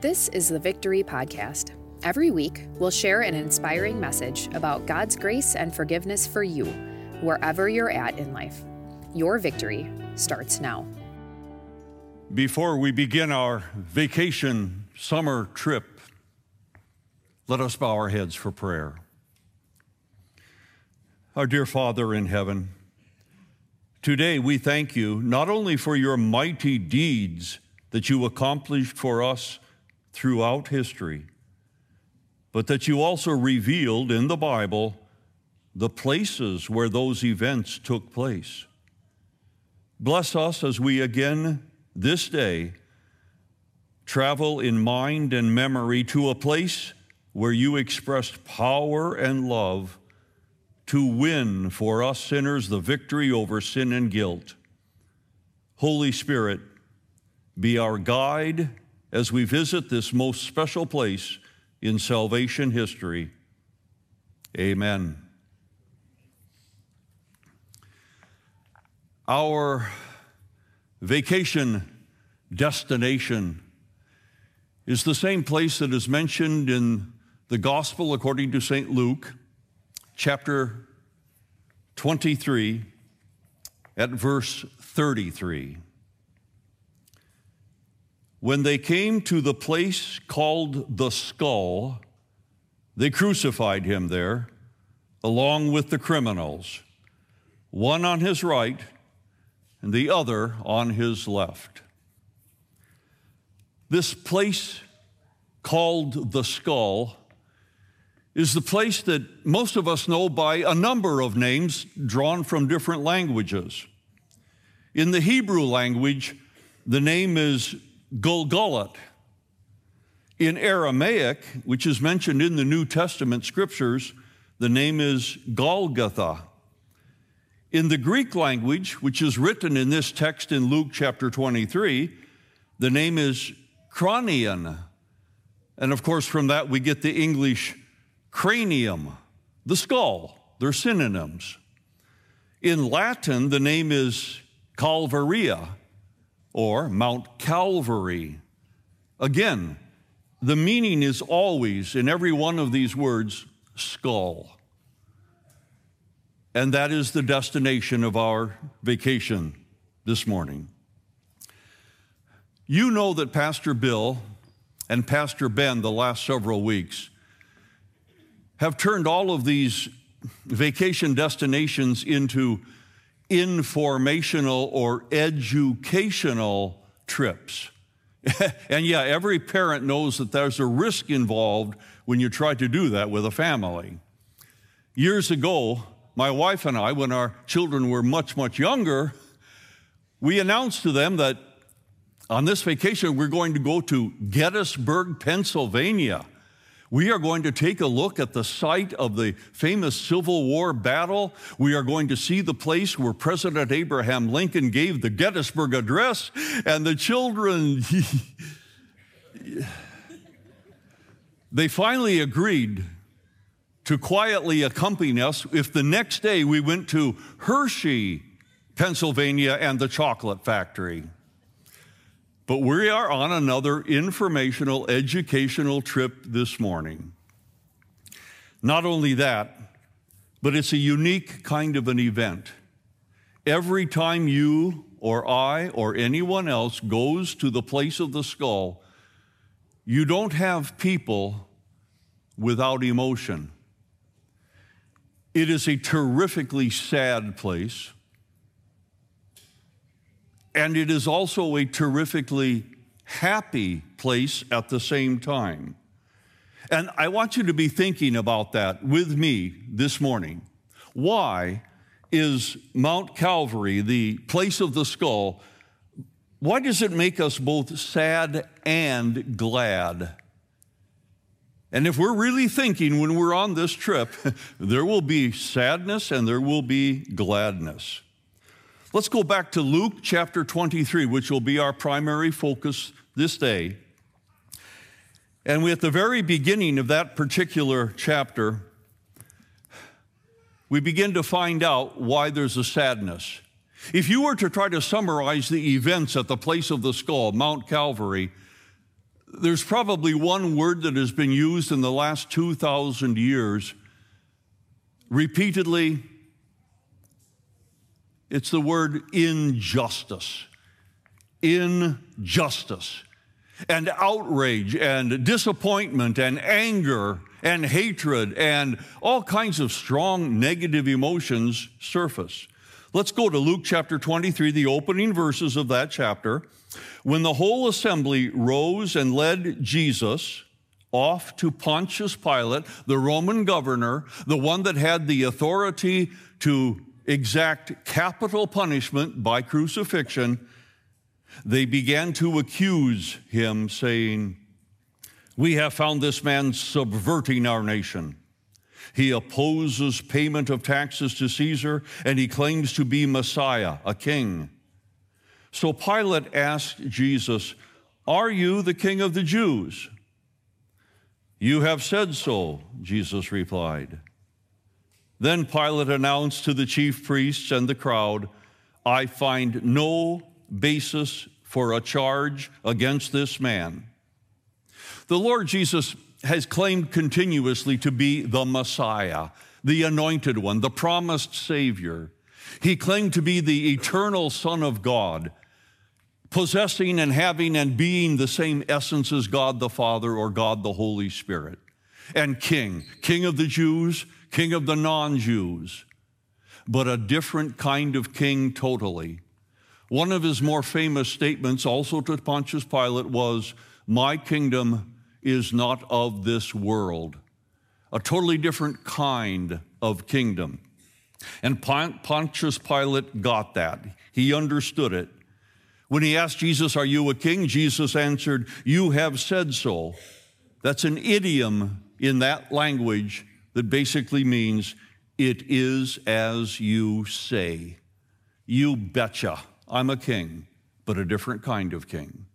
This is the Victory Podcast. Every week, we'll share an inspiring message about God's grace and forgiveness for you, wherever you're at in life. Your victory starts now. Before we begin our vacation summer trip, let us bow our heads for prayer. Our dear Father in heaven, today we thank you not only for your mighty deeds that you accomplished for us throughout history, but that you also revealed in the Bible the places where those events took place. Bless us as we again this day travel in mind and memory to a place where you expressed power and love to win for us sinners the victory over sin and guilt. Holy Spirit, be our guide as we visit this most special place in salvation history. Amen. Our vacation destination is the same place that is mentioned in the Gospel according to St. Luke, chapter 23, at verse 33. When they came to the place called the skull, they crucified him there, along with the criminals, one on his right and the other on his left. This place called the skull is the place that most of us know by a number of names drawn from different languages. In the Hebrew language, the name is Gulgulat. In Aramaic, which is mentioned in the New Testament scriptures, the name is Golgotha. In the Greek language, which is written in this text in Luke chapter 23, the name is Cranion. And of course, from that we get the English cranium, the skull. They're synonyms. In Latin, the name is Calvaria or Mount Calvary. Again, the meaning is always, in every one of these words, skull. And that is the destination of our vacation this morning. You know that Pastor Bill and Pastor Ben, the last several weeks, have turned all of these vacation destinations into informational or educational trips. and yeah, every parent knows that there's a risk involved when you try to do that with a family. Years ago, my wife and I, when our children were much, much younger, we announced to them that on this vacation we're going to go to Gettysburg, Pennsylvania. We are going to take a look at the site of the famous Civil War battle. We are going to see the place where President Abraham Lincoln gave the Gettysburg Address, and the children, they finally agreed to quietly accompany us if the next day we went to Hershey, Pennsylvania, and the chocolate factory. But we are on another informational, educational trip this morning. Not only that, but it's a unique kind of an event. Every time you or I or anyone else goes to the place of the skull, you don't have people without emotion. It is a terrifically sad place. And it is also a terrifically happy place at the same time. And I want you to be thinking about that with me this morning. Why is Mount Calvary, the place of the skull, why does it make us both sad and glad? And if we're really thinking when we're on this trip, there will be sadness and there will be gladness. Let's go back to Luke chapter 23, which will be our primary focus this day. And we, at the very beginning of that particular chapter, we begin to find out why there's a sadness. If you were to try to summarize the events at the place of the skull, Mount Calvary, There's probably one word that has been used in the last 2,000 years repeatedly. It's the word injustice. Injustice. And outrage and disappointment and anger and hatred and all kinds of strong negative emotions surface. Let's go to Luke chapter 23, the opening verses of that chapter. When the whole assembly rose and led Jesus off to Pontius Pilate, the Roman governor, the one that had the authority to exact capital punishment by crucifixion, they began to accuse him, saying, We have found this man subverting our nation. He opposes payment of taxes to Caesar, and he claims to be Messiah, a king. So Pilate asked Jesus, Are you the king of the Jews? You have said so, Jesus replied. Then Pilate announced to the chief priests and the crowd, I find no basis for a charge against this man. The Lord Jesus has claimed continuously to be the Messiah, the anointed one, the promised Savior. He claimed to be the eternal Son of God, possessing and having and being the same essence as God the Father or God the Holy Spirit. And King, King of the Jews, King of the non Jews, but a different kind of king totally. One of his more famous statements, also to Pontius Pilate, was, My kingdom is not of this world, a totally different kind of kingdom. And Pontius Pilate got that. He understood it. When he asked Jesus, Are you a king? Jesus answered, You have said so. That's an idiom in that language that basically means, It is as you say. You betcha. I'm a king, but a different kind of king.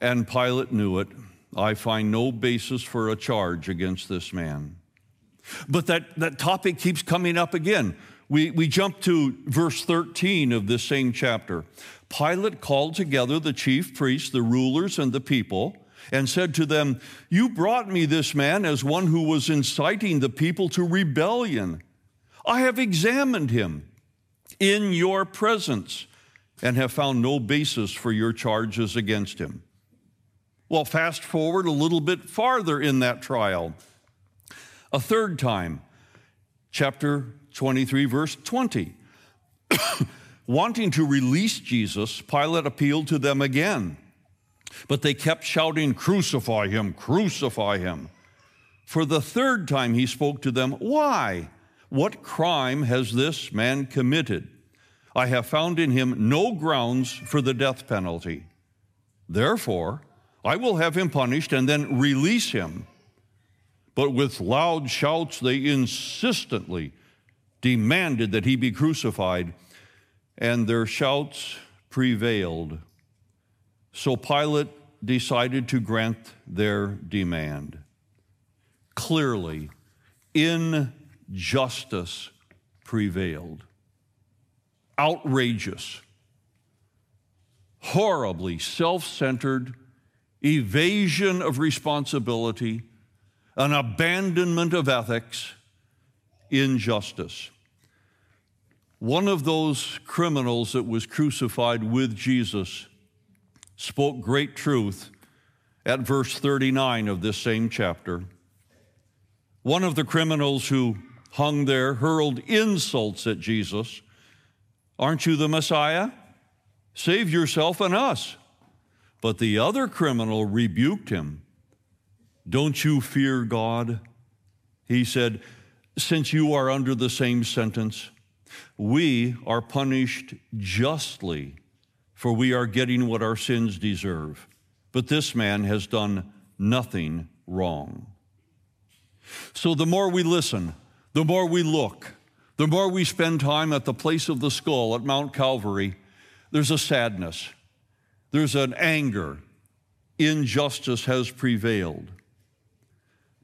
And Pilate knew it. I find no basis for a charge against this man. But that, that topic keeps coming up again. We, we jump to verse 13 of this same chapter. Pilate called together the chief priests, the rulers, and the people, and said to them, You brought me this man as one who was inciting the people to rebellion. I have examined him in your presence and have found no basis for your charges against him. Well, fast forward a little bit farther in that trial. A third time, chapter 23, verse 20. Wanting to release Jesus, Pilate appealed to them again. But they kept shouting, Crucify him, crucify him. For the third time he spoke to them, Why? What crime has this man committed? I have found in him no grounds for the death penalty. Therefore, I will have him punished and then release him. But with loud shouts, they insistently demanded that he be crucified, and their shouts prevailed. So Pilate decided to grant their demand. Clearly, injustice prevailed. Outrageous, horribly self centered, evasion of responsibility, an abandonment of ethics, injustice. One of those criminals that was crucified with Jesus spoke great truth at verse 39 of this same chapter. One of the criminals who hung there, hurled insults at Jesus. Aren't you the Messiah? Save yourself and us. But the other criminal rebuked him. Don't you fear God? He said, Since you are under the same sentence, we are punished justly, for we are getting what our sins deserve. But this man has done nothing wrong. So the more we listen, the more we look, the more we spend time at the place of the skull at Mount Calvary, there's a sadness, there's an anger. Injustice has prevailed.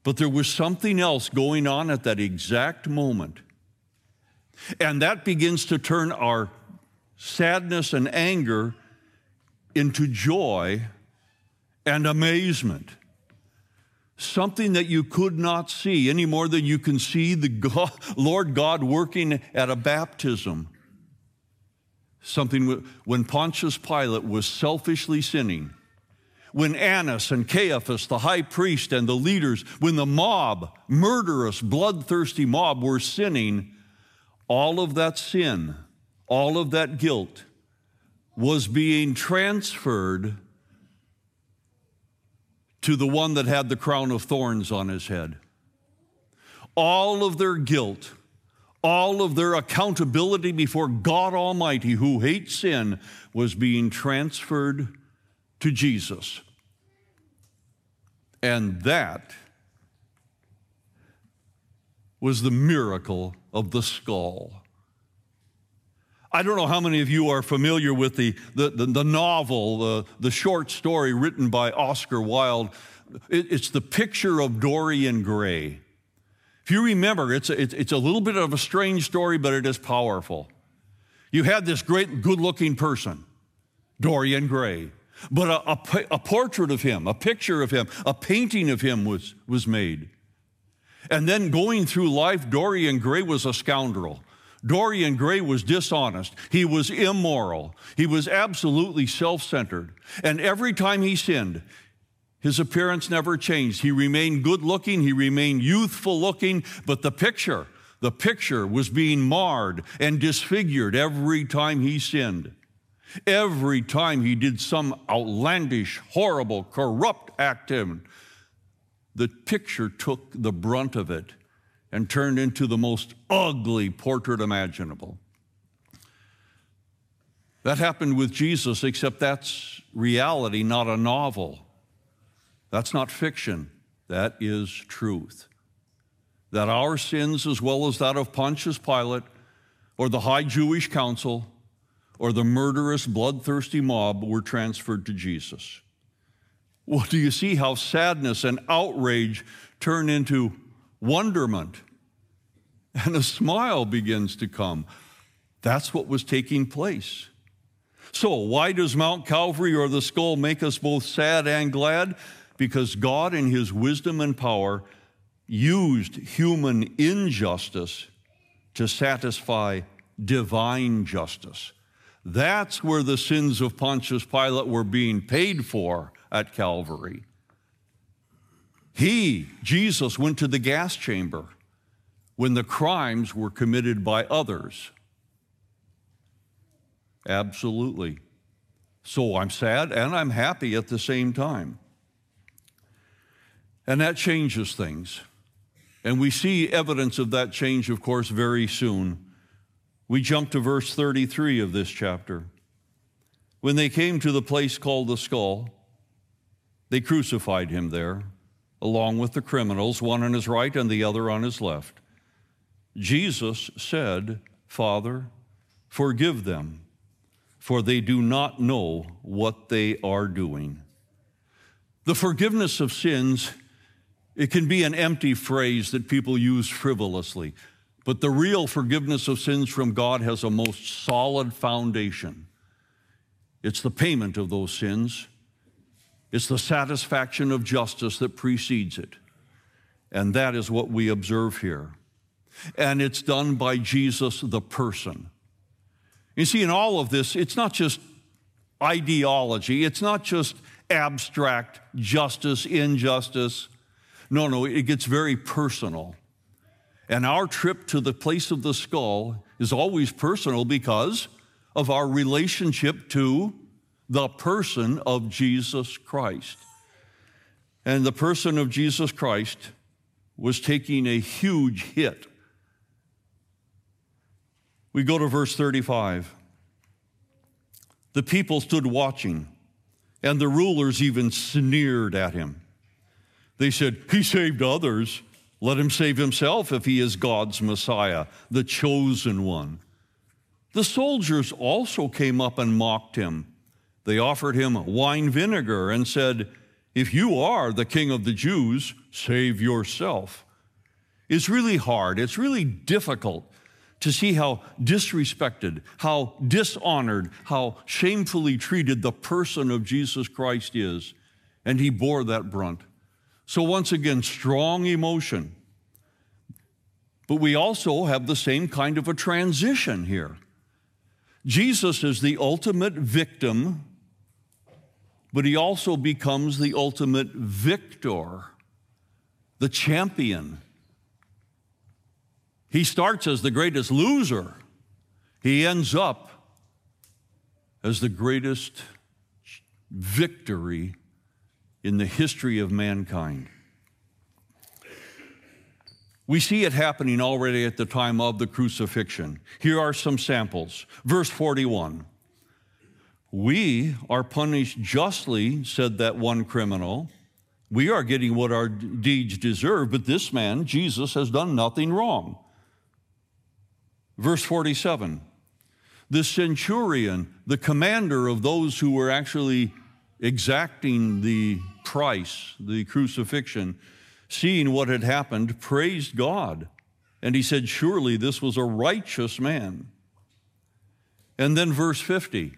But there was something else going on at that exact moment. And that begins to turn our sadness and anger into joy and amazement. Something that you could not see any more than you can see the God, Lord God working at a baptism. Something when Pontius Pilate was selfishly sinning, when Annas and Caiaphas, the high priest, and the leaders, when the mob, murderous, bloodthirsty mob, were sinning, all of that sin, all of that guilt was being transferred to the one that had the crown of thorns on his head. All of their guilt, all of their accountability before God Almighty, who hates sin, was being transferred to Jesus. And that was the miracle of the skull. I don't know how many of you are familiar with the, the, the, the novel, the, the short story written by Oscar Wilde. It, it's the picture of Dorian Gray. If you remember, it's a, it's, a little bit of a strange story, but it is powerful. You had this great, good looking person, Dorian Gray, but a, a, a portrait of him, a picture of him, a painting of him was, was made. And then going through life, Dorian Gray was a scoundrel. Dorian Gray was dishonest. He was immoral. He was absolutely self centered. And every time he sinned, his appearance never changed. He remained good looking, he remained youthful looking, but the picture, the picture was being marred and disfigured every time he sinned. Every time he did some outlandish, horrible, corrupt act, the picture took the brunt of it and turned into the most ugly portrait imaginable. That happened with Jesus, except that's reality, not a novel. That's not fiction, that is truth. That our sins, as well as that of Pontius Pilate, or the high Jewish council, or the murderous, bloodthirsty mob, were transferred to Jesus. Well, do you see how sadness and outrage turn into wonderment, and a smile begins to come. That's what was taking place. So, why does Mount Calvary or the skull make us both sad and glad? Because God, in His wisdom and power, used human injustice to satisfy divine justice. That's where the sins of Pontius Pilate were being paid for at Calvary. He, Jesus, went to the gas chamber when the crimes were committed by others. Absolutely. So I'm sad and I'm happy at the same time. And that changes things. And we see evidence of that change, of course, very soon. We jump to verse 33 of this chapter. When they came to the place called the skull, they crucified him there along with the criminals, one on his right and the other on his left. Jesus said, Father, forgive them, for they do not know what they are doing. The forgiveness of sins, it can be an empty phrase that people use frivolously, but the real forgiveness of sins from God has a most solid foundation. It's the payment of those sins it's the satisfaction of justice that precedes it. And that is what we observe here. And it's done by Jesus, the person. You see, in all of this, it's not just ideology, it's not just abstract justice, injustice. No, no, it gets very personal. And our trip to the place of the skull is always personal because of our relationship to the person of Jesus Christ. And the person of Jesus Christ was taking a huge hit. We go to verse 35. The people stood watching, and the rulers even sneered at him. They said, He saved others. Let him save himself if he is God's Messiah, the chosen one. The soldiers also came up and mocked him. They offered him wine vinegar and said, If you are the king of the Jews, save yourself. It's really hard, it's really difficult to see how disrespected, how dishonored, how shamefully treated the person of Jesus Christ is. And he bore that brunt. So, once again, strong emotion. But we also have the same kind of a transition here. Jesus is the ultimate victim, but he also becomes the ultimate victor, the champion. He starts as the greatest loser, he ends up as the greatest victory in the history of mankind. We see it happening already at the time of the crucifixion. Here are some samples. Verse 41 We are punished justly, said that one criminal. We are getting what our deeds deserve, but this man, Jesus, has done nothing wrong. Verse 47 The centurion, the commander of those who were actually exacting the price, the crucifixion, seeing what had happened, praised God. And he said, Surely this was a righteous man. And then verse 50.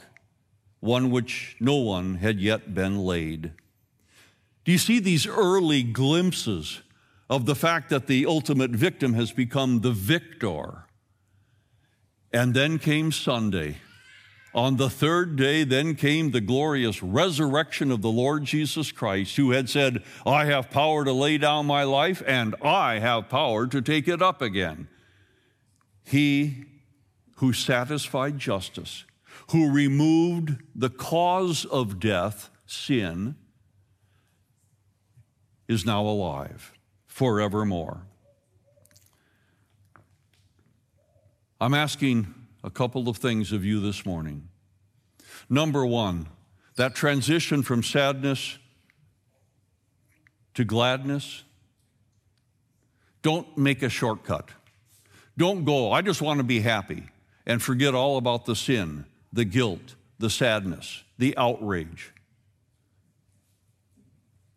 one which no one had yet been laid. Do you see these early glimpses of the fact that the ultimate victim has become the victor? And then came Sunday. On the third day, then came the glorious resurrection of the Lord Jesus Christ, who had said, I have power to lay down my life, and I have power to take it up again. He who satisfied justice, who removed the cause of death, sin, is now alive forevermore. I'm asking a couple of things of you this morning. Number one, that transition from sadness to gladness, don't make a shortcut. Don't go, I just want to be happy, and forget all about the sin, the guilt, the sadness, the outrage.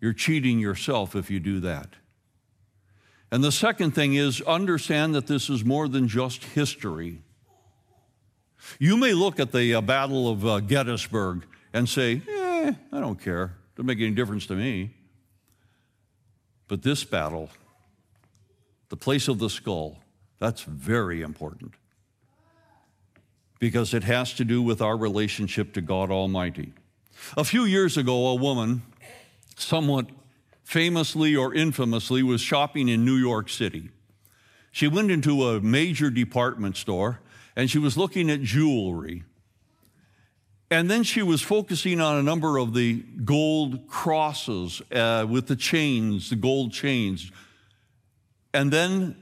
You're cheating yourself if you do that. And the second thing is understand that this is more than just history. You may look at the uh, Battle of uh, Gettysburg and say, eh, I don't care. Doesn't make any difference to me. But this battle, the place of the skull, that's very important because it has to do with our relationship to God Almighty. A few years ago, a woman, somewhat famously or infamously, was shopping in New York City. She went into a major department store and she was looking at jewelry. And then she was focusing on a number of the gold crosses uh, with the chains, the gold chains. And then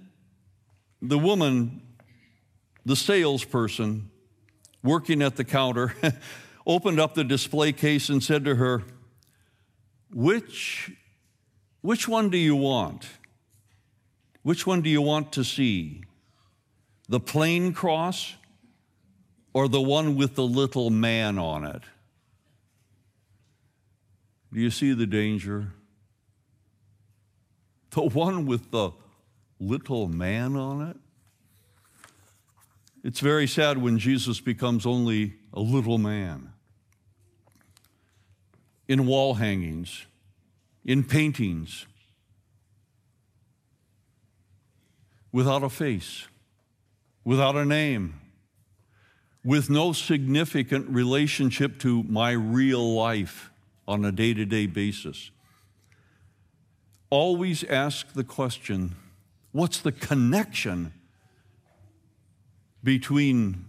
the woman, the salesperson working at the counter, opened up the display case and said to her, which, which one do you want? Which one do you want to see? The plain cross or the one with the little man on it? Do you see the danger? The one with the little man on it? It's very sad when Jesus becomes only a little man. In wall hangings, in paintings, without a face without a name, with no significant relationship to my real life on a day to day basis. Always ask the question what's the connection between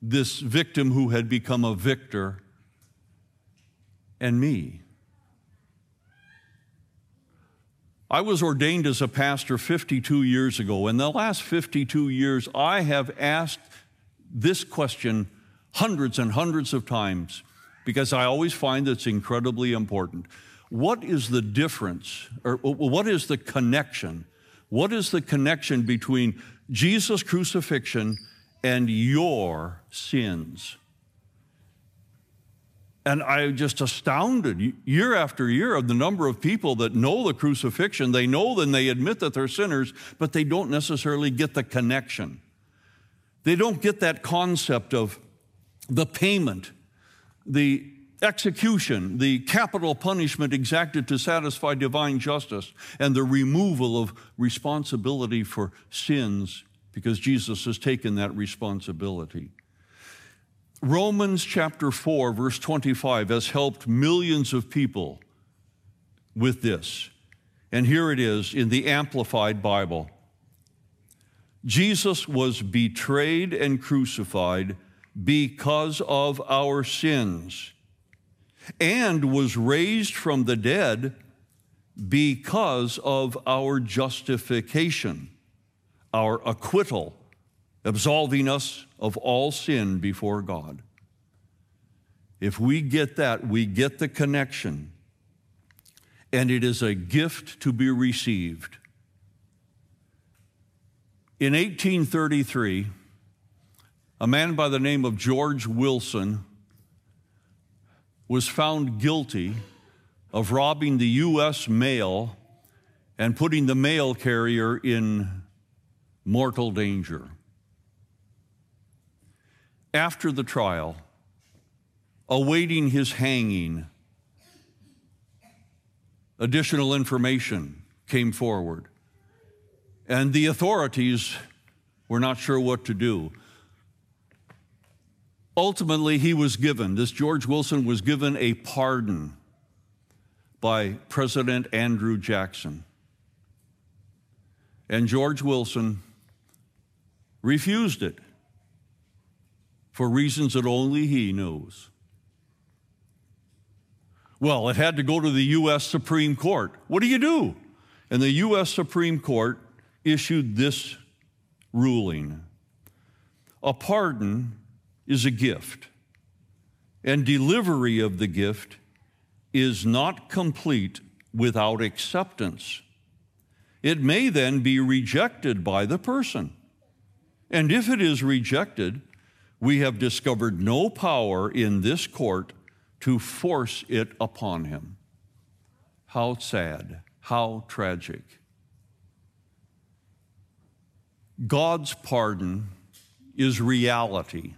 this victim who had become a victor and me? I was ordained as a pastor 52 years ago. In the last 52 years, I have asked this question hundreds and hundreds of times because I always find it's incredibly important. What is the difference, or what is the connection? What is the connection between Jesus' crucifixion and your sins? And I'm just astounded year after year of the number of people that know the crucifixion. They know and they admit that they're sinners, but they don't necessarily get the connection. They don't get that concept of the payment, the execution, the capital punishment exacted to satisfy divine justice, and the removal of responsibility for sins because Jesus has taken that responsibility. Romans chapter 4, verse 25, has helped millions of people with this. And here it is in the Amplified Bible Jesus was betrayed and crucified because of our sins, and was raised from the dead because of our justification, our acquittal absolving us of all sin before God. If we get that, we get the connection, and it is a gift to be received. In 1833, a man by the name of George Wilson was found guilty of robbing the U.S. mail and putting the mail carrier in mortal danger after the trial, awaiting his hanging, additional information came forward. And the authorities were not sure what to do. Ultimately, he was given, this George Wilson was given a pardon by President Andrew Jackson. And George Wilson refused it for reasons that only he knows. Well, it had to go to the U.S. Supreme Court. What do you do? And the U.S. Supreme Court issued this ruling A pardon is a gift, and delivery of the gift is not complete without acceptance. It may then be rejected by the person. And if it is rejected, we have discovered no power in this court to force it upon him. How sad, how tragic. God's pardon is reality.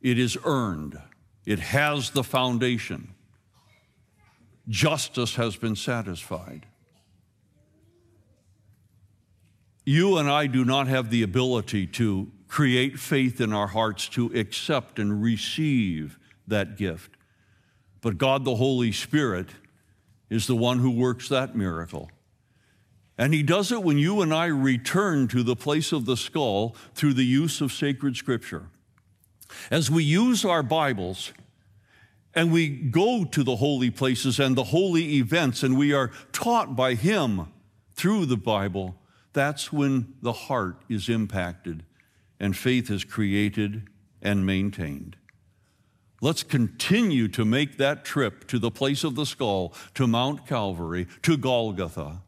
It is earned. It has the foundation. Justice has been satisfied. You and I do not have the ability to create faith in our hearts to accept and receive that gift. But God the Holy Spirit is the one who works that miracle. And He does it when you and I return to the place of the skull through the use of sacred scripture. As we use our Bibles, and we go to the holy places and the holy events, and we are taught by Him through the Bible, that's when the heart is impacted and faith is created and maintained. Let's continue to make that trip to the place of the skull, to Mount Calvary, to Golgotha,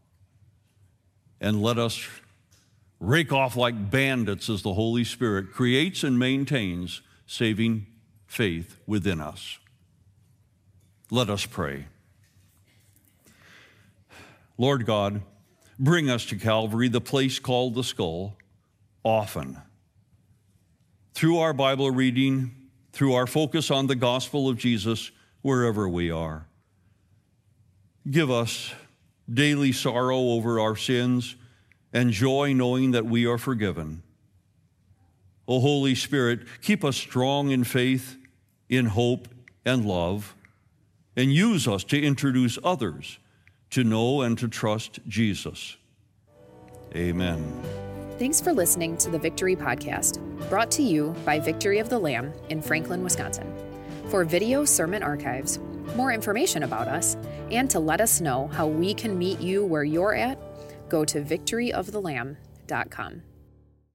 and let us rake off like bandits as the Holy Spirit creates and maintains saving faith within us. Let us pray. Lord God, bring us to Calvary, the place called the skull, often through our Bible reading, through our focus on the gospel of Jesus, wherever we are. Give us daily sorrow over our sins and joy knowing that we are forgiven. O Holy Spirit, keep us strong in faith, in hope, and love, and use us to introduce others to know and to trust Jesus. Amen. Thanks for listening to the Victory Podcast, brought to you by Victory of the Lamb in Franklin, Wisconsin. For video sermon archives, more information about us, And to let us know how we can meet you where you're at, go to victoryofthelamb.com.